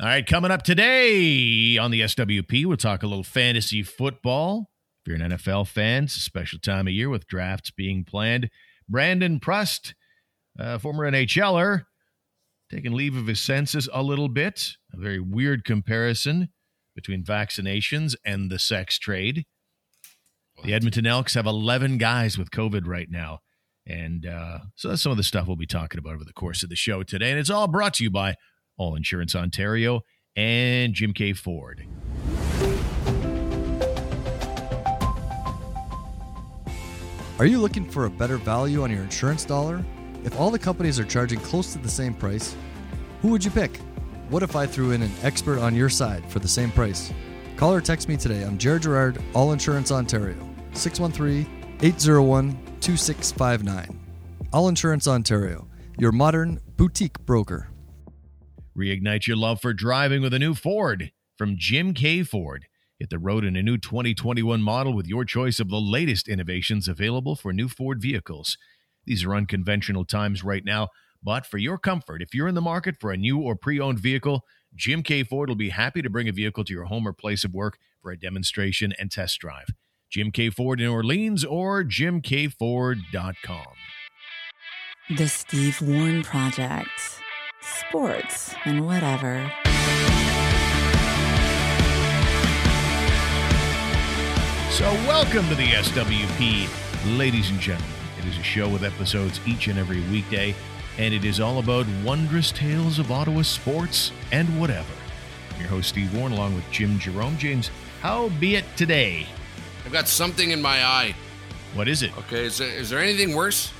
All right, coming up today on the SWP, we'll talk a little fantasy football. If you're an NFL fan, it's a special time of year with drafts being planned. Brandon Prust, uh, former NHLer, taking leave of his senses a little bit. A very weird comparison between vaccinations and the sex trade. The Edmonton Elks have 11 guys with COVID right now. And uh, so that's some of the stuff we'll be talking about over the course of the show today. And it's all brought to you by All Insurance Ontario and Jim Keay Ford. Are you looking for a better value on your insurance dollar? If all the companies are charging close to the same price, who would you pick? What if I threw in an expert on your side for the same price? Call or text me today. I'm Jared Gerard, All Insurance Ontario, 613 801 2659. All Insurance Ontario, your modern boutique broker. Reignite your love for driving with a new Ford from Jim Keay Ford. Hit the road in a new 2021 model with your choice of the latest innovations available for new Ford vehicles. These are unconventional times right now, but for your comfort, if you're in the market for a new or pre owned vehicle, Jim Keay Ford will be happy to bring a vehicle to your home or place of work for a demonstration and test drive. Jim Keay Ford in Orleans or jimkford.com. The Steve Warren Project. Sports and whatever. So, welcome to the SWP, ladies and gentlemen. It is a show with episodes each and every weekday, and it is all about wondrous tales of Ottawa sports and whatever. I'm your host, Steve Warren, along with Jim Jerome. James, how be it today? I've got something in my eye. What is it? Okay, is there, is there anything worse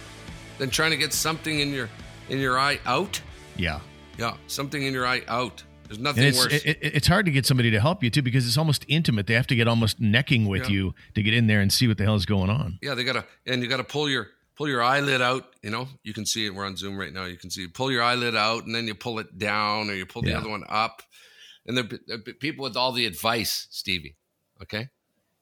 than trying to get something in your in your eye out? Yeah. Yeah, something in your eye out. There's nothing it's, worse. it, it- it's hard to get somebody to help you, too, because it's almost intimate. They have to get almost necking with Yeah. you to get in there and see what the hell is going on. yeah, they gotta and you gotta pull your pull your eyelid out. You know, you can see it. We're on Zoom right now. You can see you pull your eyelid out and then you pull it down or you pull the Yeah. other one up. And the, people with all the advice, Stevie. Okay.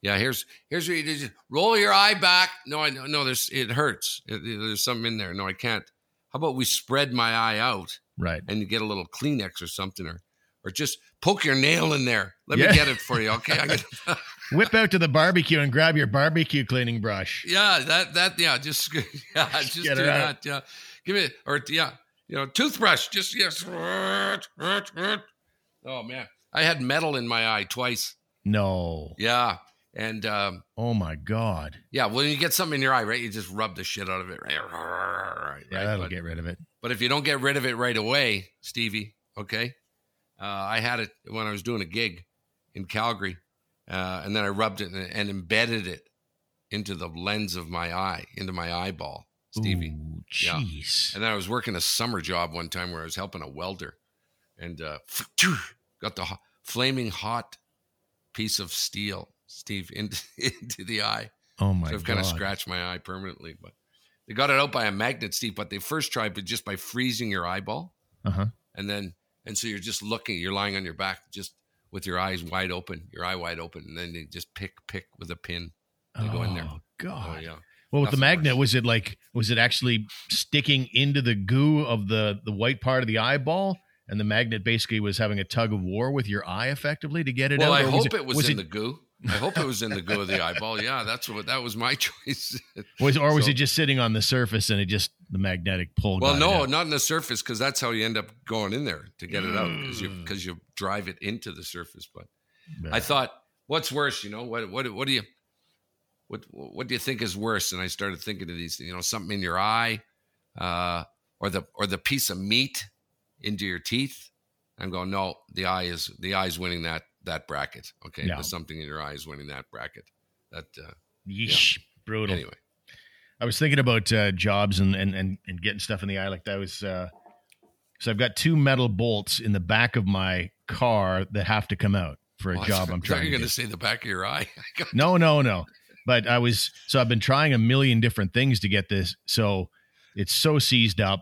Yeah, here's here's what you do. Just roll your eye back. No, I no, no. There's it hurts. It- there's something in there. No, I can't. How about we spread my eye out? Right. and you get a little Kleenex or something, or or just poke your nail in there. Let Yeah. me get it for you, okay? Got, Whip out to the barbecue and grab your barbecue cleaning brush. yeah, that that yeah, just yeah, just Get do that. Yeah, give me or yeah, you know, toothbrush. Just yes. Oh man, I had metal in my eye twice. No. Yeah, and um, Oh, my God. yeah, when you get something in your eye, right, you just rub the shit out of it, right? right Yeah, that'll but, get rid of it. But if you don't get rid of it right away, Stevie, okay? Uh, I had it when I was doing a gig in Calgary, uh, and then I rubbed it and, and embedded it into the lens of my eye, into my eyeball, Stevie. Ooh, Yeah. And then I was working a summer job one time where I was helping a welder, and uh, got the flaming hot piece of steel, Steve, into, into the eye. Oh, my god. so I've God. kind of scratched my eye permanently, but they got it out by a magnet, Steve. But they first tried, but just by freezing your eyeball, Uh-huh. and then and so you're just looking, you're lying on your back, just with your eyes wide open, your eye wide open, and then they just pick pick with a pin. They go in there. Oh, God. Oh yeah, Well, with the magnet, worse. was it like was it actually sticking into the goo of the the white part of the eyeball, and the magnet basically was having a tug of war with your eye effectively to get it well, out? Well, I hope it, was, in the goo. I hope it was in the goo of the eyeball. Yeah, that's what that was my choice. was, or was So- it just sitting on the surface and it just the magnetic pull? well, no, not in the surface because that's how you end up going in there to get it out because you Mm. because you drive it into the surface. But Yeah. I thought, what's worse? You know, what what what do you what what do you think is worse? And I started thinking of these, you know, something in your eye, uh, or the or the piece of meat into your teeth. I'm going, no, the eye is the eye's winning that that bracket. Okay, No. the something in your eye is winning that bracket. That uh, Yeesh, brutal. anyway. I was thinking about uh, jobs and, and and and getting stuff in the eye like that. I was uh, so I've got two metal bolts in the back of my car that have to come out for a job I'm trying. You're going to say the back of your eye. No, no, no. But I was so I've been trying a million different things to get this. So it's so seized up.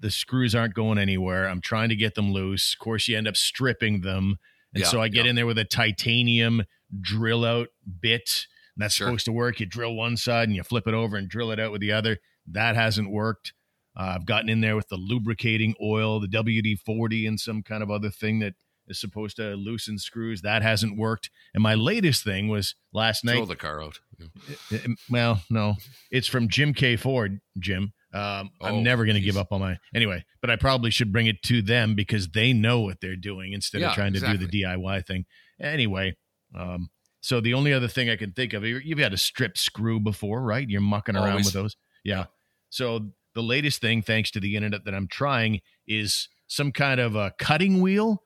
The screws aren't going anywhere. I'm trying to get them loose. Of course, you end up stripping them. And Yeah, so I get yeah. in there with a titanium drill out bit. And that's Sure. supposed to work. You drill one side and you flip it over and drill it out with the other. That hasn't worked. Uh, I've gotten in there with the lubricating oil, the WD 40, and some kind of other thing that is supposed to loosen screws. That hasn't worked. And my latest thing was last night. Throw the car out. Yeah. Uh, Well, no, it's from Jim Keay Ford, Jim. Um, Oh, I'm never going to give up on my anyway, but I probably should bring it to them because they know what they're doing instead Yeah, of trying to do the DIY thing. Anyway, um, so the only other thing I can think of, you- you've had a strip screw before, right? You're mucking around Always. with those. Yeah. So the latest thing, thanks to the internet, that I'm trying is some kind of a cutting wheel.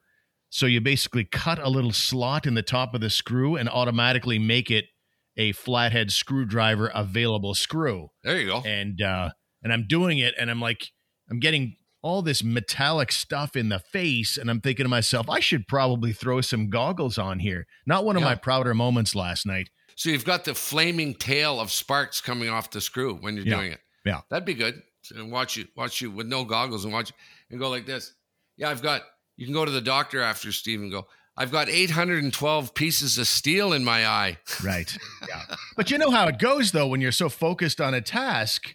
So you basically cut a little slot in the top of the screw and automatically make it a flathead screwdriver available screw. There you go. And uh and I'm doing it and I'm like I'm getting all this metallic stuff in the face and I'm thinking to myself I should probably throw some goggles on here. Not one of Yeah. my prouder moments last night. So you've got the flaming tail of sparks coming off the screw when you're Yeah. doing it. Yeah. That'd be good. And watch you watch you with no goggles and watch and go like this. Yeah, I've got you can go to the doctor after Steve and go, I've got 812 pieces of steel in my eye. Right. yeah. But you know how it goes though when you're so focused on a task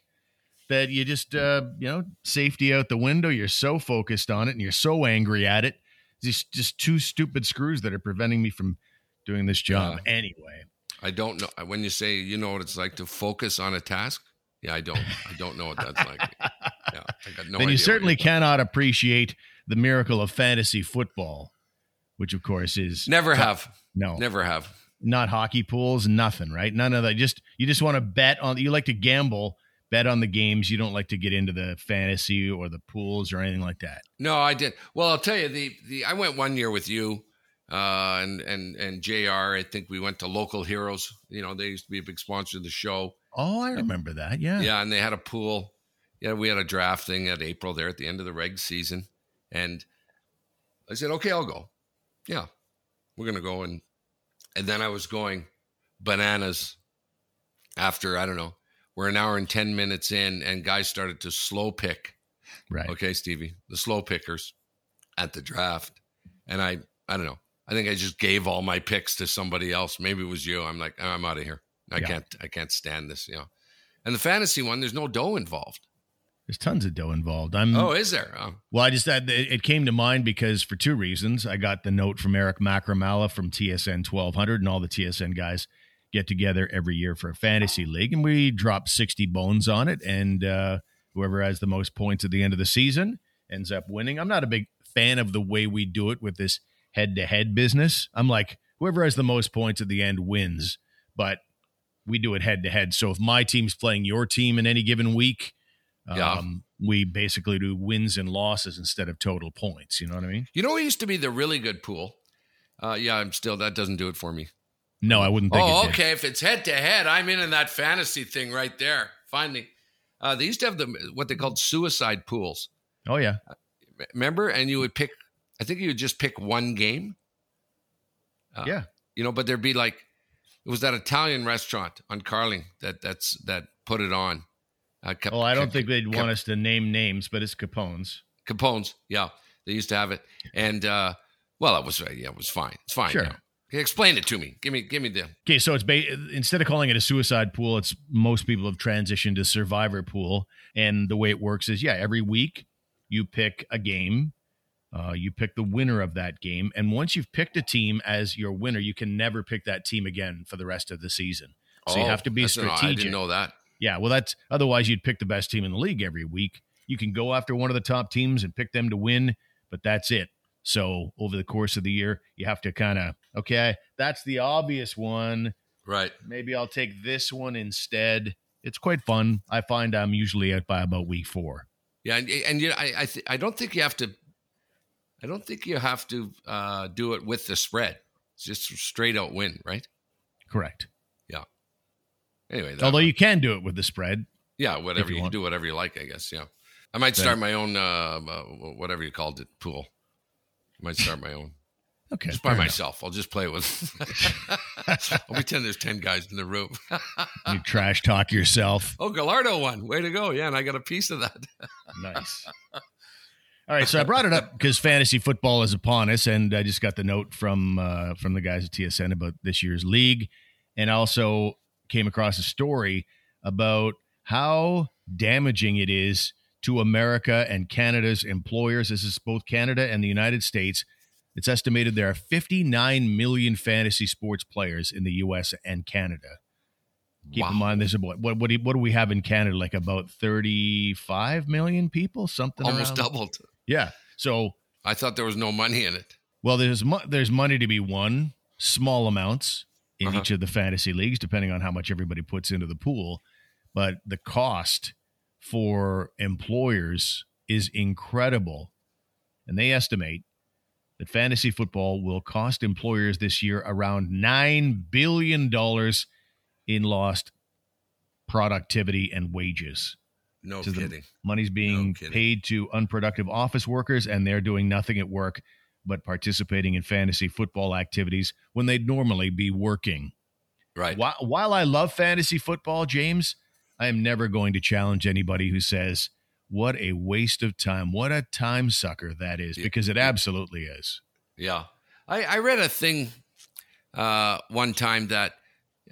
that you just uh, you know, safety out the window, you're so focused on it and you're so angry at it. These just two stupid screws that are preventing me from doing this job. Anyway. I don't know when you say you know what it's like to focus on a task. Yeah, I don't. I don't know what that's like. Yeah, I got no then you certainly cannot appreciate the miracle of fantasy football, which of course is Never have. no, Never have. not hockey pools, nothing, right? None of that. Just you just want to bet on. You like to gamble, bet on the games. You don't like to get into the fantasy or the pools or anything like that. No, I did. Well, I'll tell you the the I went one year with you, uh, and and and Jr. I think we went to Local Heroes. You know, they used to be a big sponsor of the show. Oh, I remember that. Yeah. Yeah, and they had a pool. Yeah, we had a draft thing at April there at the end of the reg season, and I said, okay, I'll go. Yeah, we're gonna go, and and then I was going bananas after I don't know. We're an hour and ten minutes in, and guys started to slow pick. Right. Okay, Stevie, the slow pickers at the draft. And I, I don't know. I think I just gave all my picks to somebody else. Maybe it was you. I'm like, ah, I'm out of here. I Yeah. can't, I can't stand this. You know. And the fantasy one, there's no dough involved. There's tons of dough involved. I'm Oh, is there? Oh, Well, I just it it came to mind because for two reasons. I got the note from Eric Macramala from TSN 1200, and all the TSN guys get together every year for a fantasy league, and we drop 60 bones on it. And uh, whoever has the most points at the end of the season ends up winning. I'm not a big fan of the way we do it with this head to head business. I'm like, whoever has the most points at the end wins, but we do it head to head. So if my team's playing your team in any given week, Yeah. um, we basically do wins and losses instead of total points. You know what I mean? you know, what used to be the really good pool. Uh, yeah, I'm still. That doesn't do it for me. No, I wouldn't think. Oh, it did. okay. If it's head to head, I'm in in that fantasy thing right there. Finally, uh, they used to have the what they called suicide pools. Oh yeah, Remember? And you would pick. I think you would just pick one game. Uh, yeah. you know, but there'd be like it was that Italian restaurant on Carling that that's that put it on. Uh, Cap- Well, I don't Cap- think they'd Cap- want us to name names, but it's Capone's. Capone's. Yeah, they used to have it, and uh, well, it was yeah, it was fine. It's fine. Sure. now. Okay, Explain it to me. Give me give me the Okay, so it's ba- instead of calling it a suicide pool, it's most people have transitioned to survivor pool, and the way it works is yeah, every week you pick a game, uh, you pick the winner of that game, and once you've picked a team as your winner, you can never pick that team again for the rest of the season. So you Oh, have to be that's- no, I strategic. didn't know that. Yeah, well, that's otherwise you'd pick the best team in the league every week. You can go after one of the top teams and pick them to win, but that's it. So over the course of the year, you have to kind of okay, that's the obvious one. Right. Maybe I'll take this one instead. It's quite fun. I find I'm usually out by about week four. Yeah, and, and you know, I I, th- I don't think you have to. I don't think you have to uh, do it with the spread. It's just straight out win, right? Correct. Yeah. Anyway, Although you can do it with the spread. yeah, whatever you you, do, whatever you like, I guess. Yeah, I might start my own, uh, uh, whatever you called it, pool. Might start my own Okay. just by fair enough. myself. I'll just play with. I'll pretend there's ten guys in the room. You trash talk yourself. oh, Gallardo won. Way to go! Yeah, and I got a piece of that. Nice. All right, so I brought it up because fantasy football is upon us, and I just got the note from uh, from the guys at TSN about this year's league, and also came across a story about how damaging it is to America and Canada's employers. This is both Canada and the United States. It's estimated there are 59 million fantasy sports players in the U.S. and Canada. Keep Wow. in mind, there's about what what do, what do we have in Canada? Like about 35 million people, something Almost around- doubled. Yeah. So I thought there was no money in it. well, there's mo- there's money to be won, small amounts in Uh-huh. each of the fantasy leagues, depending on how much everybody puts into the pool. But the cost for employers is incredible, and they estimate that fantasy football will cost employers this year around nine billion dollars in lost productivity and wages. No kidding. Money's being No kidding. paid to unproductive office workers, and they're doing nothing at work but participating in fantasy football activities when they'd normally be working. Right. While, while I love fantasy football, James, I am never going to challenge anybody who says, What a waste of time. What a time sucker that is, because it absolutely is. Yeah. I, I read a thing uh, one time that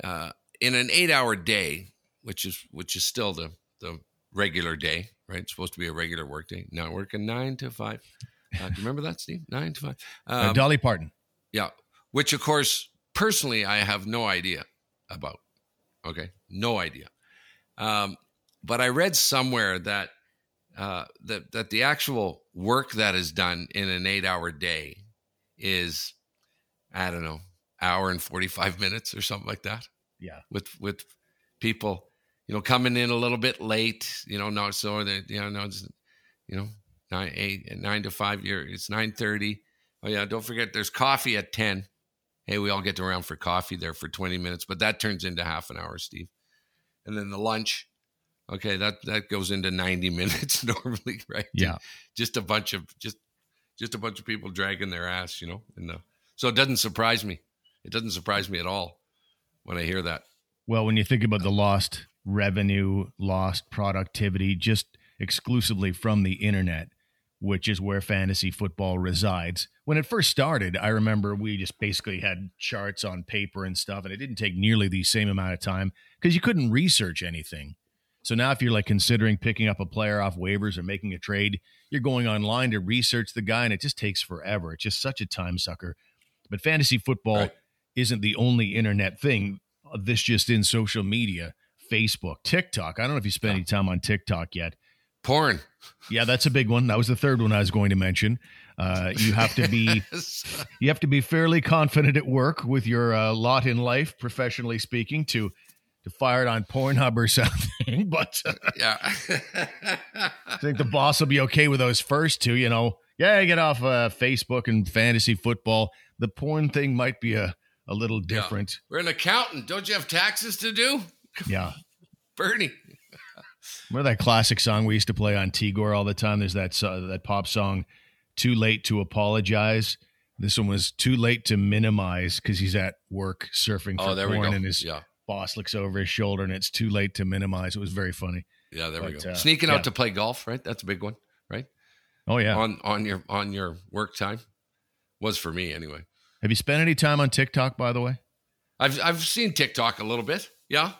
uh, in an eight hour day, which is which is still the, the regular day, right? It's supposed to be a regular work day. Now working nine to five. Uh, do you remember that, Steve? Nine to five. Uh, Um, Dolly Parton. yeah. Which, of course, personally, I have no idea about. Okay. No idea. Um, but I read somewhere that uh, that that the actual work that is done in an eight-hour day is, I don't know, hour and forty-five minutes or something like that. Yeah. With with people, you know, coming in a little bit late, you know, not so that you know, no, it's, you know, nine eight nine to five. Year it's nine thirty. Oh yeah, don't forget there's coffee at ten. Hey, we all get around for coffee there for twenty minutes, but that turns into half an hour, Steve. And then the lunch, okay, that that goes into ninety minutes normally, right? Yeah. just a bunch of just just a bunch of people dragging their ass, you know. And uh, so it doesn't surprise me. It doesn't surprise me at all when I hear that. Well, when you think about the lost revenue, lost productivity, just exclusively from the internet, which is where fantasy football resides. When it first started, I remember we just basically had charts on paper and stuff, and it didn't take nearly the same amount of time because you couldn't research anything. So now, if you're like considering picking up a player off waivers or making a trade, you're going online to research the guy, and it just takes forever. It's just such a time sucker. But fantasy football Right. isn't the only internet thing. Uh, This just in social media, Facebook, TikTok. I don't know if you spend any time on TikTok yet. Porn. Yeah, that's a big one. That was the third one I was going to mention. Uh, you have to be you have to be fairly confident at work with your uh, lot in life, professionally speaking, to to fire it on Pornhub or something. But yeah. I think the boss will be okay with those first two. You know, yeah, get off uh, Facebook and fantasy football. The porn thing might be a a little different. We're an accountant. Don't you have taxes to do? Yeah. Bernie. Remember that classic song we used to play on Tigor all the time? There's that so- that pop song, "Too Late to Apologize." This one was "Too Late to Minimize" because he's at work surfing for Oh, there porn, and his Yeah. boss looks over his shoulder, and it's too late to minimize. It was very funny. Yeah, there we go. uh, Sneaking yeah. out to play golf, right? That's a big one, right? Oh yeah. On on your on your work time. Was for me anyway. Have you spent any time on TikTok, by the way? I've I've seen TikTok a little bit, yeah,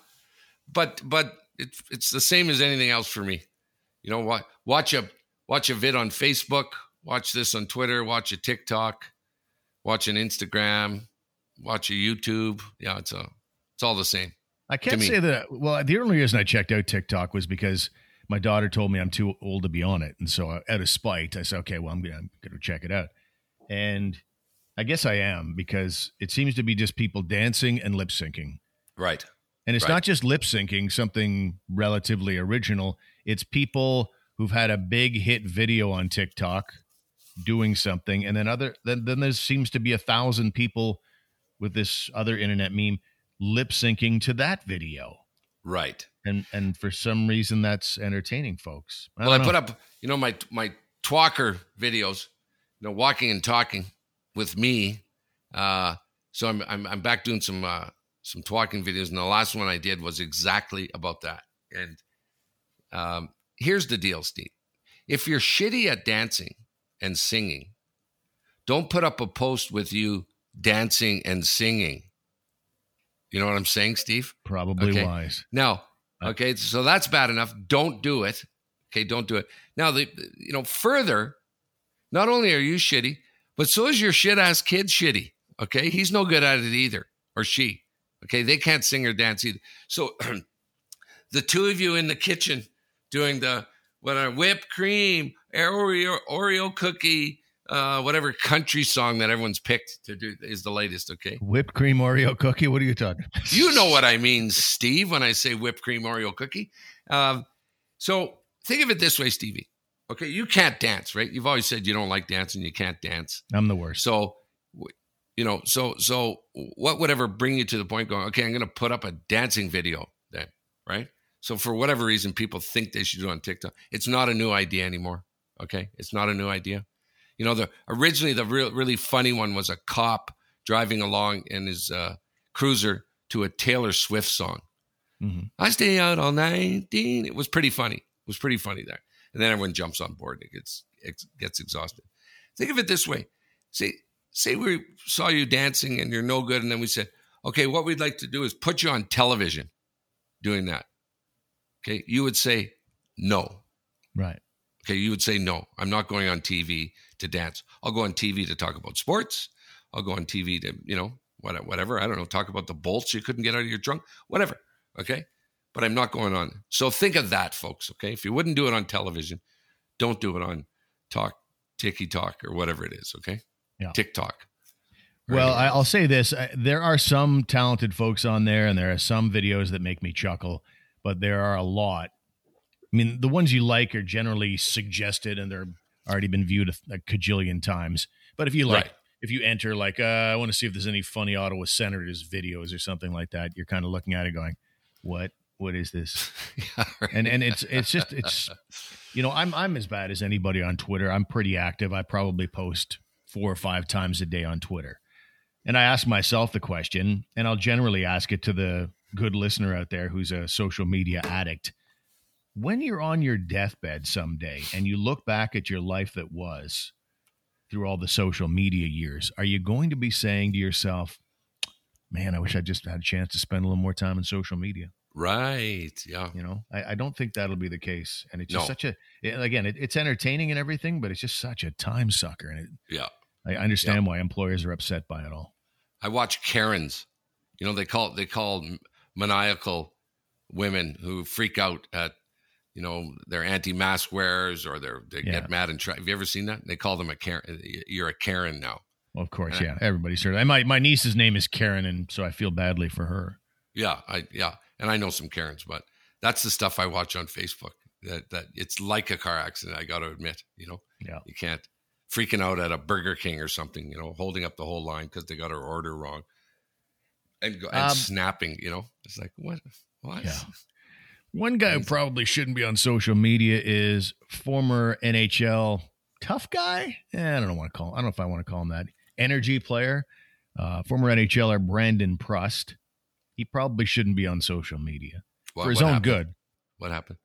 but but it's it's the same as anything else for me. You know what? Watch a watch a vid on Facebook, watch this on Twitter, watch a TikTok, watch an Instagram, watch a YouTube. Yeah, it's a it's all the same. I can't say that. Well, the only reason I checked out TikTok was because my daughter told me I'm too old to be on it, and so uh, out of spite, I said, "Okay, well, I'm gonna, I'm gonna check it out." And I guess I am because it seems to be just people dancing and lip syncing, Right. And it's Right. not just lip syncing something relatively original. It's people who've had a big hit video on TikTok doing something, and then other then then there seems to be a thousand people with this other internet meme lip syncing to that video Right. and and for some reason that's entertaining folks. well, I put up, you know, my my Twalker videos, you know, walking and talking with me. Uh, so I'm I'm, I'm back doing some uh, some talking videos, and the last one I did was exactly about that. And um, here's the deal, Steve: if you're shitty at dancing and singing, don't put up a post with you dancing and singing. You know what I'm saying, Steve? probably okay. wise. Now, okay, so that's bad enough. Don't do it. Okay, don't do it. Now, the you know further, not only are you shitty, but But so is your shit ass kid shitty. Okay. He's no good at it either, or she. Okay. They can't sing or dance either. So the two of you in the kitchen doing the what a whipped cream, Oreo, Oreo cookie, uh, whatever country song that everyone's picked to do is the latest. Okay. Whipped cream Oreo cookie. What are you talking? You know what I mean, Steve, when I say whipped cream Oreo cookie. Um, so think of it this way, Stevie. Okay, you can't dance, right? You've always said you don't like dancing, you can't dance. I'm the worst. So, you know, so so what would ever bring you to the point going, okay, I'm going to put up a dancing video then, right? So for whatever reason, people think they should do it on TikTok. It's not a new idea anymore. Okay, it's not a new idea. You know, the originally the real really funny one was a cop driving along in his uh, cruiser to a Taylor Swift song. Mm-hmm. I stay out all night. It was pretty funny. It was pretty funny there and then everyone jumps on board and it gets it gets exhausted. Think of it this way: say say we saw you dancing and you're no good, and then we said, okay, what we'd like to do is put you on television doing that. Okay, you would say no. Right. Okay, you would say no. I'm not going on TV to dance. I'll go on TV to talk about sports. I'll go on TV to you know whatever. I don't know. Talk about the bolts you couldn't get out of your trunk. Whatever. Okay but I'm not going on. So think of that, folks. Okay. If you wouldn't do it on television, don't do it on talk, Tiki Talk, or whatever it is. Okay. Yeah. TikTok. Well, I'll say this: there are some talented folks on there, and there are some videos that make me chuckle, but there are a lot. I mean, the ones you like are generally suggested, and they're already been viewed a, a cajillion times. But if you like, right. if you enter like, uh, I want to see if there's any funny Ottawa Senators videos or something like that, you're kind of looking at it going, "What what is this? yeah, right. And and it's it's just it's you know I'm I'm as bad as anybody on Twitter. I'm pretty active. I probably post four or five times a day on Twitter, and I ask myself the question, and I'll generally ask it to the good listener out there who's a social media addict. When you're on your deathbed someday and you look back at your life that was through all the social media years, are you going to be saying to yourself, man, I wish I just had a chance to spend a little more time on social media? Right. Yeah. You know, I, I, don't think that'll be the case. And it's just no. such a, again, it, it's entertaining and everything, but it's just such a time sucker. And it, yeah. I understand yeah. why employers are upset by it all. I watch Karens. You know, they call they call maniacal women who freak out at, you know, their anti-mask wearers or they're, they yeah. get mad and try. Have you ever seen that? They call them a Karen. You're a Karen now. Well, of course, and yeah. I, Everybody's heard. My my niece's name is Karen, and so I feel badly for her. Yeah, I yeah and I know some Karens, but that's the stuff I watch on Facebook. That that it's like a car accident. I got to admit, you know, yeah, you can't freaking out at a Burger King or something, you know, holding up the whole line because they got our order wrong, and and um, snapping. You know, it's like what what. Yeah. One guy who probably shouldn't be on social media is former NHL tough guy. Eh, I don't know want to call. Him. I don't know if I want to call him that. Energy player, uh, former NHLer Brandon Prust he probably shouldn't be on social media what, for his own happened? good. What happened?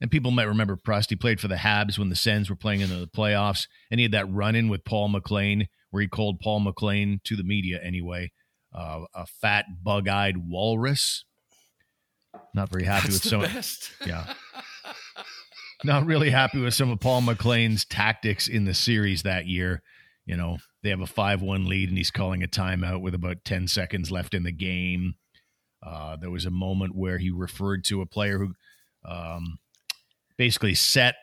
And people might remember Prust. He played for the Habs when the Sens were playing in the playoffs, and he had that run in with Paul McLean where he called Paul McLean to the media anyway, uh, a fat, bug eyed walrus. Not very happy That's with some. Best. Yeah. Not really happy with some of Paul McLean's tactics in the series that year. You know, they have a 5 1 lead, and he's calling a timeout with about 10 seconds left in the game. Uh, there was a moment where he referred to a player who um, basically set.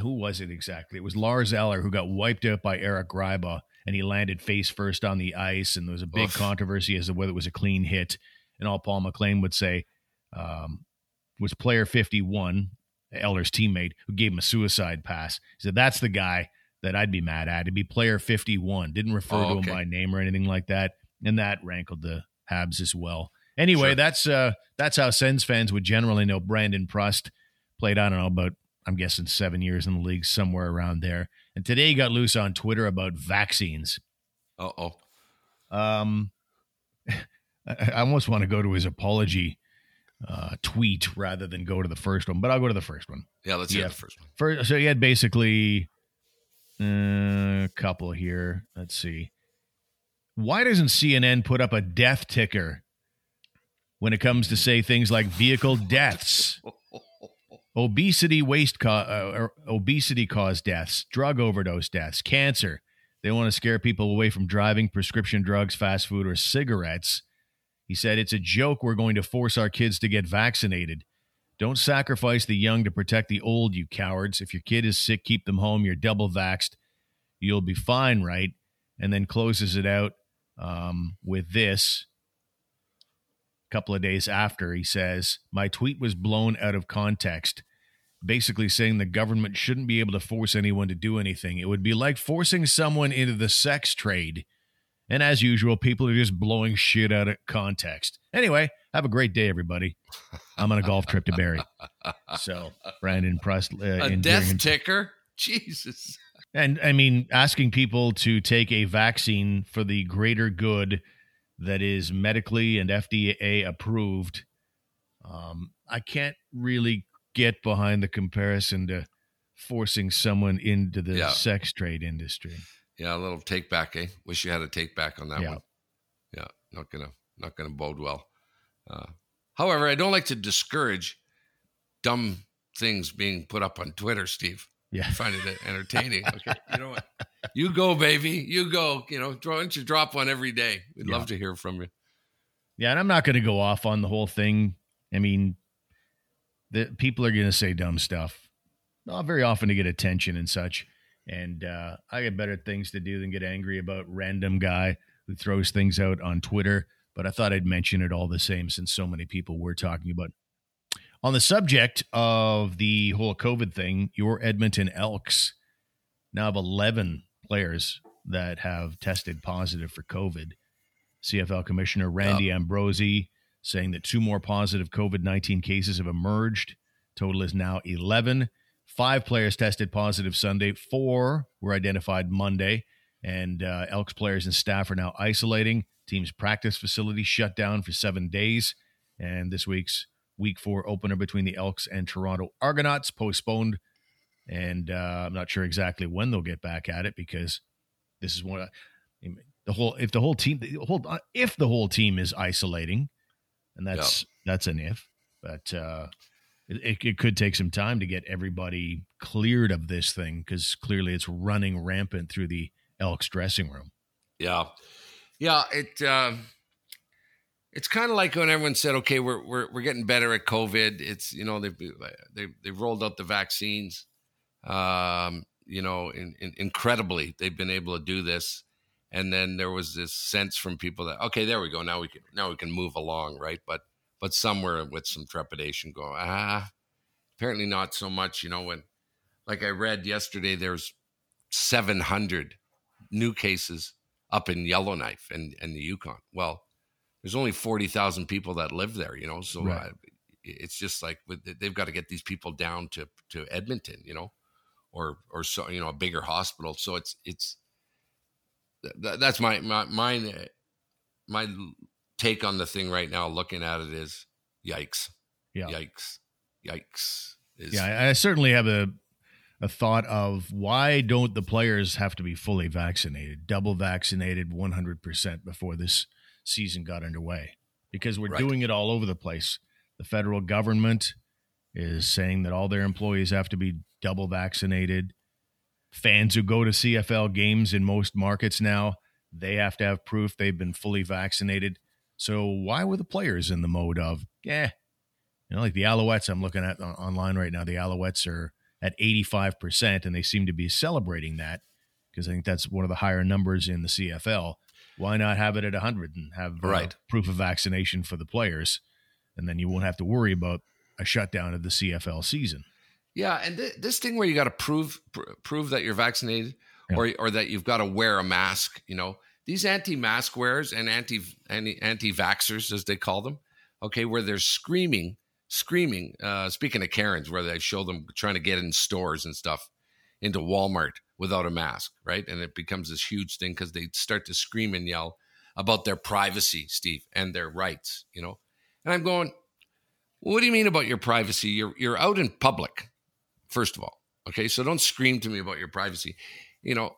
Who was it exactly? It was Lars Eller who got wiped out by Eric Gryba, and he landed face first on the ice. And there was a big Oof. controversy as to whether it was a clean hit. And all Paul McLean would say um, was player 51, Eller's teammate, who gave him a suicide pass. He said, That's the guy that I'd be mad at. It'd be player 51. Didn't refer oh, to okay. him by name or anything like that. And that rankled the Habs as well. Anyway, sure. that's uh, that's how Sens fans would generally know Brandon Prust played. I don't know about I'm guessing seven years in the league, somewhere around there. And today he got loose on Twitter about vaccines. Uh oh. Um, I almost want to go to his apology uh, tweet rather than go to the first one, but I'll go to the first one. Yeah, let's hear yeah. the first one. First, so he had basically uh, a couple here. Let's see. Why doesn't CNN put up a death ticker when it comes to say things like vehicle deaths, obesity, waste, co- uh, obesity caused deaths, drug overdose deaths, cancer, They want to scare people away from driving, prescription drugs, fast food, or cigarettes. He said, It's a joke we're going to force our kids to get vaccinated. Don't sacrifice the young to protect the old, you cowards. If your kid is sick, keep them home. You're double vaxxed. You'll be fine, right? And then closes it out um, with this. A couple of days after, he says, My tweet was blown out of context, basically saying the government shouldn't be able to force anyone to do anything. It would be like forcing someone into the sex trade. And as usual, people are just blowing shit out of context. Anyway, have a great day, everybody. I'm on a golf trip to Barrie. So, Brandon Prust. Uh, a death ticker? Jesus. And I mean, asking people to take a vaccine for the greater good that is medically and FDA approved. Um, I can't really get behind the comparison to forcing someone into the yeah. sex trade industry. Yeah, a little take back, eh? Wish you had a take back on that yeah. one. Yeah, not gonna not gonna bode well. Uh, however, I don't like to discourage dumb things being put up on Twitter, Steve. Yeah, I find it entertaining. Okay, you know what? You go, baby. You go. You know, why don't you drop one every day? We'd yeah. love to hear from you. Yeah, and I'm not going to go off on the whole thing. I mean, the people are going to say dumb stuff, not very often to get attention and such. And uh, I got better things to do than get angry about random guy who throws things out on Twitter. But I thought I'd mention it all the same since so many people were talking about. On the subject of the whole COVID thing, your Edmonton Elks now have 11 players that have tested positive for COVID. CFL Commissioner Randy oh. Ambrosie saying that two more positive COVID 19 cases have emerged. Total is now 11. Five players tested positive Sunday. Four were identified Monday. And uh, Elks players and staff are now isolating. Team's practice facility shut down for seven days. And this week's week four opener between the Elks and Toronto Argonauts postponed. And uh, I'm not sure exactly when they'll get back at it because this is one of the whole. If the whole team, the whole if the whole team is isolating, and that's that's an if. But uh, it, it could take some time to get everybody cleared of this thing because clearly it's running rampant through the Elks dressing room. Yeah, yeah. It uh, it's kind of like when everyone said, "Okay, we're we're we're getting better at COVID." It's you know they've they they've rolled out the vaccines. Um, you know, in, in, incredibly, they've been able to do this. And then there was this sense from people that okay, there we go. Now we can now we can move along, right? But but somewhere with some trepidation go, ah, apparently not so much. You know, when, like I read yesterday, there's 700 new cases up in Yellowknife and, and the Yukon. Well, there's only 40,000 people that live there, you know, so right. uh, it's just like they've got to get these people down to, to Edmonton, you know, or, or so, you know, a bigger hospital. So it's, it's, that's my, my, my, my take on the thing right now, looking at it, is yikes. Yeah. Yikes. Yikes. Is, yeah, I certainly have a a thought of why don't the players have to be fully vaccinated, double vaccinated 100% before this season got underway? Because we're right. doing it all over the place. The federal government is saying that all their employees have to be double vaccinated. Fans who go to CFL games in most markets now, they have to have proof they've been fully vaccinated. So why were the players in the mode of, yeah, you know, like the Alouettes I'm looking at online right now, the Alouettes are at 85%, and they seem to be celebrating that because I think that's one of the higher numbers in the CFL. Why not have it at 100 and have uh, right. proof of vaccination for the players? And then you won't have to worry about a shutdown of the CFL season. Yeah, and th- this thing where you got to prove pr- prove that you're vaccinated yeah. or or that you've got to wear a mask, you know, these anti-mask wearers and anti anti anti-vaxxers as they call them, okay, where they're screaming, screaming. Uh, speaking of Karens, where they show them trying to get in stores and stuff into Walmart without a mask, right? And it becomes this huge thing because they start to scream and yell about their privacy, Steve, and their rights, you know. And I'm going, what do you mean about your privacy? You're you're out in public, first of all. Okay, so don't scream to me about your privacy. You know,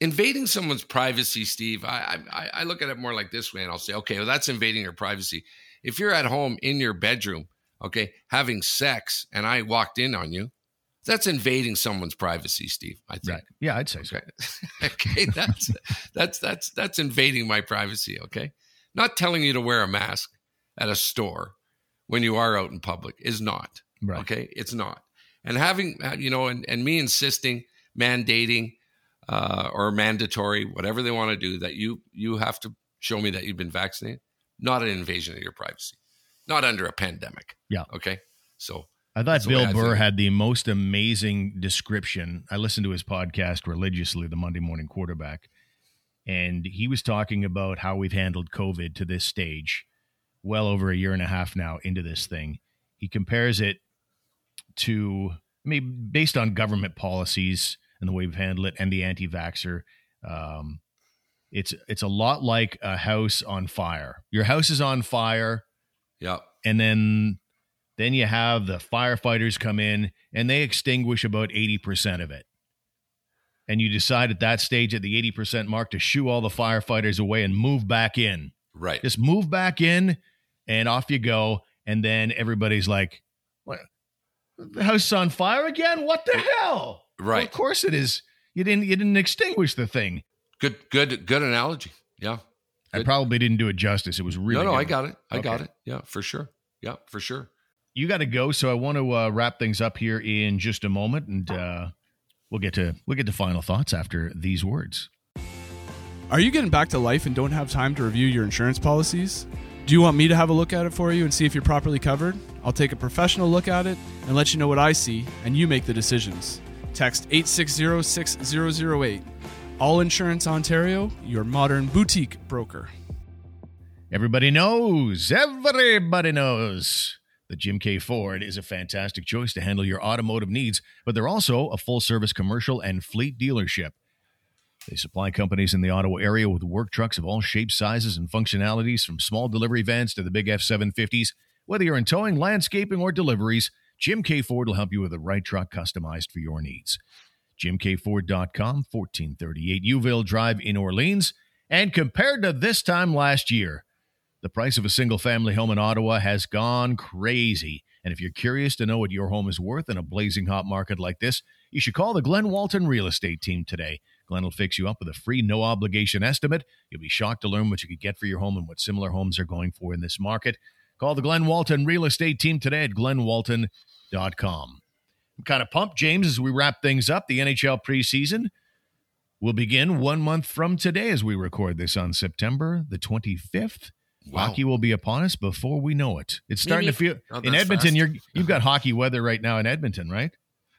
invading someone's privacy, Steve, I, I, I look at it more like this way, and I'll say, okay, well, that's invading your privacy. If you're at home in your bedroom, okay, having sex, and I walked in on you, that's invading someone's privacy, Steve. I think. Right. Yeah, I'd say so. Okay. okay. That's that's that's that's invading my privacy. Okay. Not telling you to wear a mask at a store when you are out in public is not. Right. Okay. It's not. And having you know, and, and me insisting, mandating, uh, or mandatory, whatever they want to do, that you you have to show me that you've been vaccinated. Not an invasion of your privacy. Not under a pandemic. Yeah. Okay. So I thought That's Bill I Burr had the most amazing description. I listened to his podcast religiously, the Monday Morning Quarterback, and he was talking about how we've handled COVID to this stage, well over a year and a half now into this thing. He compares it to, I mean, based on government policies and the way we've handled it, and the anti-vaxxer. Um, it's it's a lot like a house on fire. Your house is on fire yeah. and then then you have the firefighters come in and they extinguish about 80% of it and you decide at that stage at the 80% mark to shoo all the firefighters away and move back in Right. just move back in and off you go and then everybody's like what the house is on fire again what the hell Well, Right. of course it is you didn't you didn't extinguish the thing Good. Good. Good analogy. Yeah. i probably didn't do it justice it was really no, no, good. I got it. I got it. Yeah, for sure. Yeah, for sure. You got to go so i want to uh, wrap things up here in just a moment and uh, we'll get to we'll get to final thoughts after these words Are you getting back to life and don't have time to review your insurance policies? Do you want me to have a look at it for you and see if you're properly covered? I'll take a professional look at it and let you know what I see, and you make the decisions. Text 860 6008. All Insurance Ontario, your modern boutique broker. everybody knows everybody knows that jim k ford is a fantastic choice to handle your automotive needs but they're also a full service commercial and fleet dealership they supply companies in the Ottawa area with work trucks of all shapes, sizes, and functionalities, from small delivery vans to the big F 750s. Whether you're in towing, landscaping, or deliveries, Jim Keay Ford will help you with the right truck customized for your needs. JimKFord.com, 1438 Youville Drive in Orleans. And compared to this time last year, the price of a single family home in Ottawa has gone crazy. And if you're curious to know what your home is worth in a blazing hot market like this, you should call the Glen Walton Real Estate Team today. Glenn will fix you up with a free, no obligation estimate. You'll be shocked to learn what you could get for your home and what similar homes are going for in this market. Call the Glen Walton Real Estate Team today at glenwalton.com. I'm kind of pumped, James, as we wrap things up. The NHL preseason will begin one month from today as we record this on September the 25th. Wow. Hockey will be upon us before we know it. It's starting to feel Oh, in Edmonton. fast. You're you've got hockey weather right now in Edmonton, right?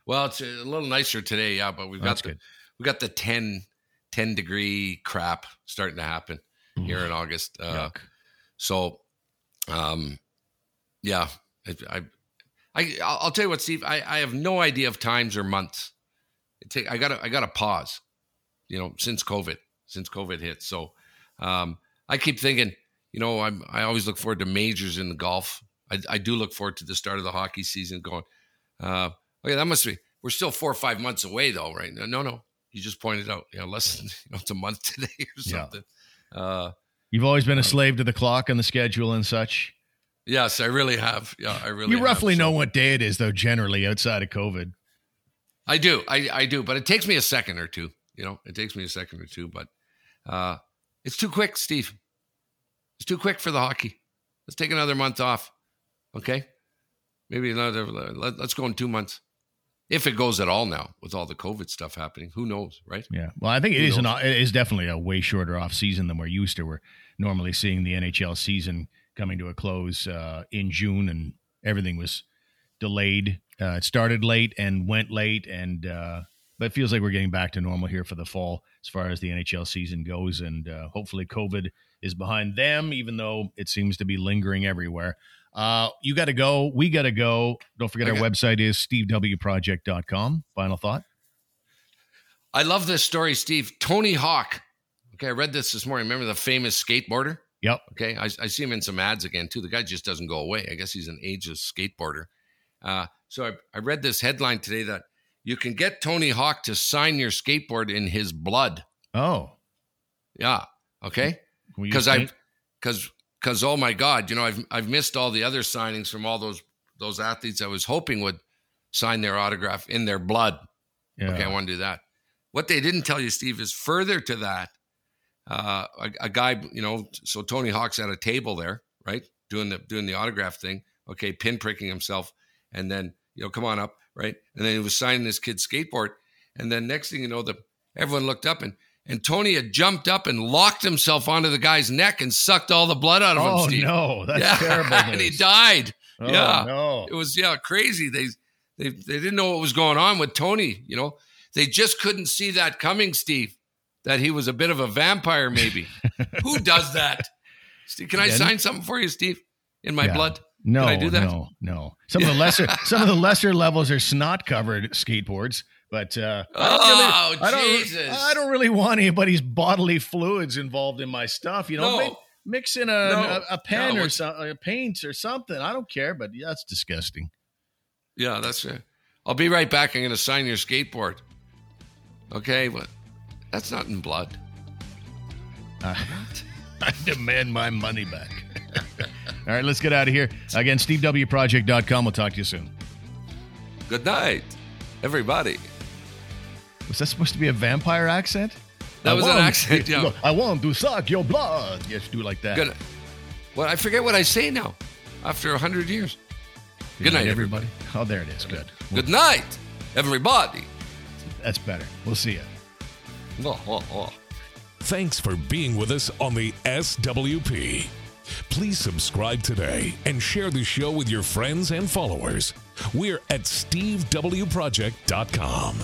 Well, it's a little nicer today, yeah, but we've got That's the good. we got the 10, 10 degree crap starting to happen here in August. Uh, so, um, yeah, I, I, I, I'll tell you what, Steve. I, I have no idea of times or months. It take, I got to, I got to pause. You know, since COVID, since COVID hit. So, um, I keep thinking. You know, I'm, I always look forward to majors in the golf. I, I do look forward to the start of the hockey season. Going, uh, okay, that must be. We're still four or five months away, though, right? No, no. You just pointed out, you know, less than you know, it's a month today or Yeah. something. Uh, You've always been a slave to the clock and the schedule and such. yes, I really have. Yeah, I really. You have. roughly So- know what day it is, though. Generally, outside of COVID, I do. I, I do, but it takes me a second or two. You know, it takes me a second or two, but uh, it's too quick, Steve. It's too quick for the hockey. Let's take another month off. Okay, maybe another. Let, let's go in two months, if it goes at all now with all the COVID stuff happening. Who knows, right? yeah. Well, I think it Who is an knows? it is definitely a way shorter off season than we're used to. We're normally seeing the NHL season coming to a close uh, in June, and everything was delayed. Uh, it started late and went late, and uh, but it feels like we're getting back to normal here for the fall as far as the NHL season goes, and uh, hopefully COVID is behind them, even though it seems to be lingering everywhere. Uh, you got to go. We got to go. Don't forget our website is stevewproject.com. Final thought. I love this story, Steve. Tony Hawk. Okay, I read this this morning. Remember the famous skateboarder? Yep. Okay, I, I see him in some ads again too. The guy just doesn't go away. I guess he's an ageless skateboarder. Uh, so I, I read this headline today that you can get Tony Hawk to sign your skateboard in his blood. Oh, Yeah. Okay. Because I've because because oh my god, you know I've I've missed all the other signings from all those those athletes I was hoping would sign their autograph in their blood. Yeah. Okay, I want to do that. What they didn't tell you, Steve, is further to that. Uh, a, a guy, you know, so Tony Hawk's at a table there, right, doing the doing the autograph thing. Okay, pinpricking himself, and then you know, come on up, right, and then he was signing this kid's skateboard, and then next thing you know, the everyone looked up and and Tony had jumped up and locked himself onto the guy's neck and sucked all the blood out of Oh him. Steve. no, that's yeah, terrible. and he died. Oh, yeah. no. It was yeah crazy. They they they didn't know what was going on with Tony. You know, they just couldn't see that coming, Steve. That he was a bit of a vampire, maybe. Who does that? Steve, can I Yeah. sign something for you, Steve? In my Yeah. blood? No, Can I do that? no, no. Some of the lesser, some of the lesser levels are snot covered skateboards, but uh, I don't Oh, really, I don't, I don't really want anybody's bodily fluids involved in my stuff. You know, No. mix in a, No. a, a pen No, or some, a paint or something. I don't care, but yeah, that's disgusting. Yeah, that's it. I'll be right back. I'm going to sign your skateboard. Okay, but that's not in blood. Uh, I demand my money back. All right, let's get out of here. Again, SteveWProject.com. We'll talk to you soon. Good night, everybody. Was that supposed to be a vampire accent? That I was an want- accent, yeah. I want to suck your blood. Yes, do it like that. Good. Well, I forget what I say now. After a hundred years. Good night, everybody. Oh, there it is. Good. Good night, everybody. That's better. We'll see you. Oh, oh, oh. Thanks for being with us on the SWP. Please subscribe today and share the show with your friends and followers. We're at stevewproject.com.